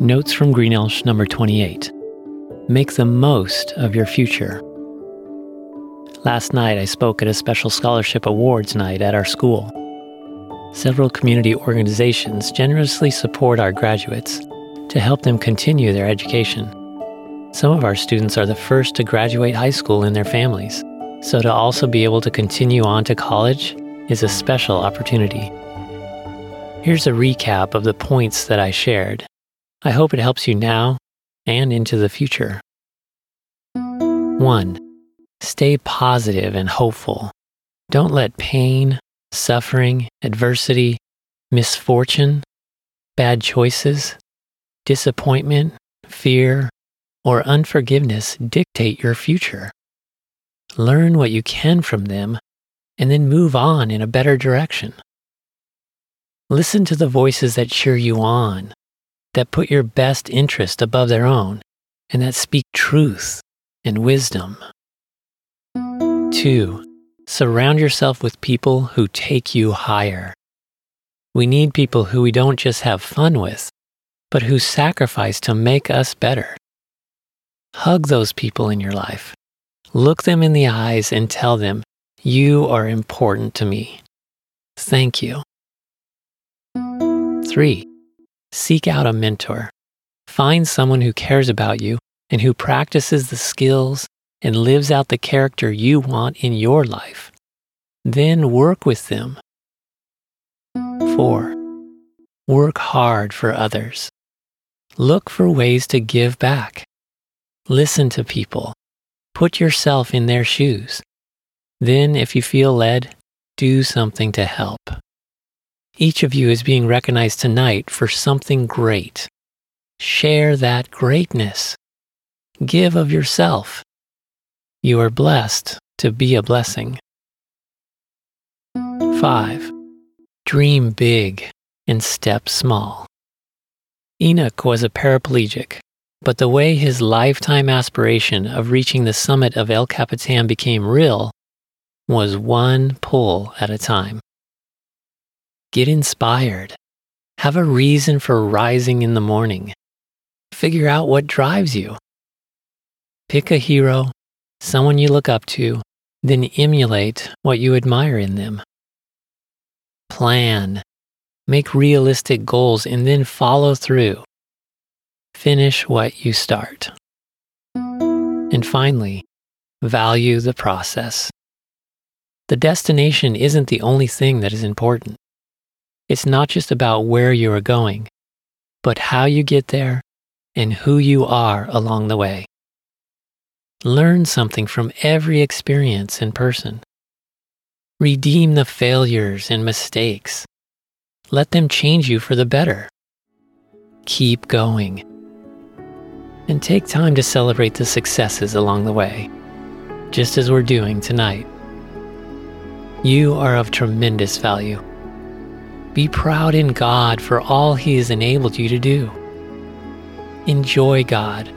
Notes from Greenelsh number 28. Make the most of your future. Last night, I spoke at a special scholarship awards night at our school. Several community organizations generously support our graduates to help them continue their education. Some of our students are the first to graduate high school in their families, so to also be able to continue on to college is a special opportunity. Here's a recap of the points that I shared. I hope it helps you now and into the future. 1. Stay positive and hopeful. Don't let pain, suffering, adversity, misfortune, bad choices, disappointment, fear, or unforgiveness dictate your future. Learn what you can from them and then move on in a better direction. Listen to the voices that cheer you on, that put your best interest above their own, and that speak truth and wisdom. 2. Surround yourself with people who take you higher. We need people who we don't just have fun with, but who sacrifice to make us better. Hug those people in your life. Look them in the eyes and tell them, You are important to me. Thank you. 3. Seek out a mentor. Find someone who cares about you and who practices the skills and lives out the character you want in your life. Then work with them. 4. Work hard for others. Look for ways to give back. Listen to people. Put yourself in their shoes. Then, if you feel led, do something to help. Each of you is being recognized tonight for something great. Share that greatness. Give of yourself. You are blessed to be a blessing. 5. Dream big and step small. Enoch was a paraplegic, but the way his lifetime aspiration of reaching the summit of El Capitan became real was one pull at a time. Get inspired. Have a reason for rising in the morning. Figure out what drives you. Pick a hero, someone you look up to, then emulate what you admire in them. Plan. Make realistic goals and then follow through. Finish what you start. And finally, value the process. The destination isn't the only thing that is important. It's not just about where you are going, but how you get there and who you are along the way. Learn something from every experience in person. Redeem the failures and mistakes. Let them change you for the better. Keep going. And take time to celebrate the successes along the way, just as we're doing tonight. You are of tremendous value. Be proud in God for all He has enabled you to do. Enjoy God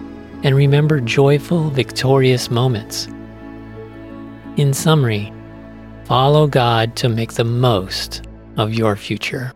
and remember joyful, victorious moments. In summary, follow God to make the most of your future.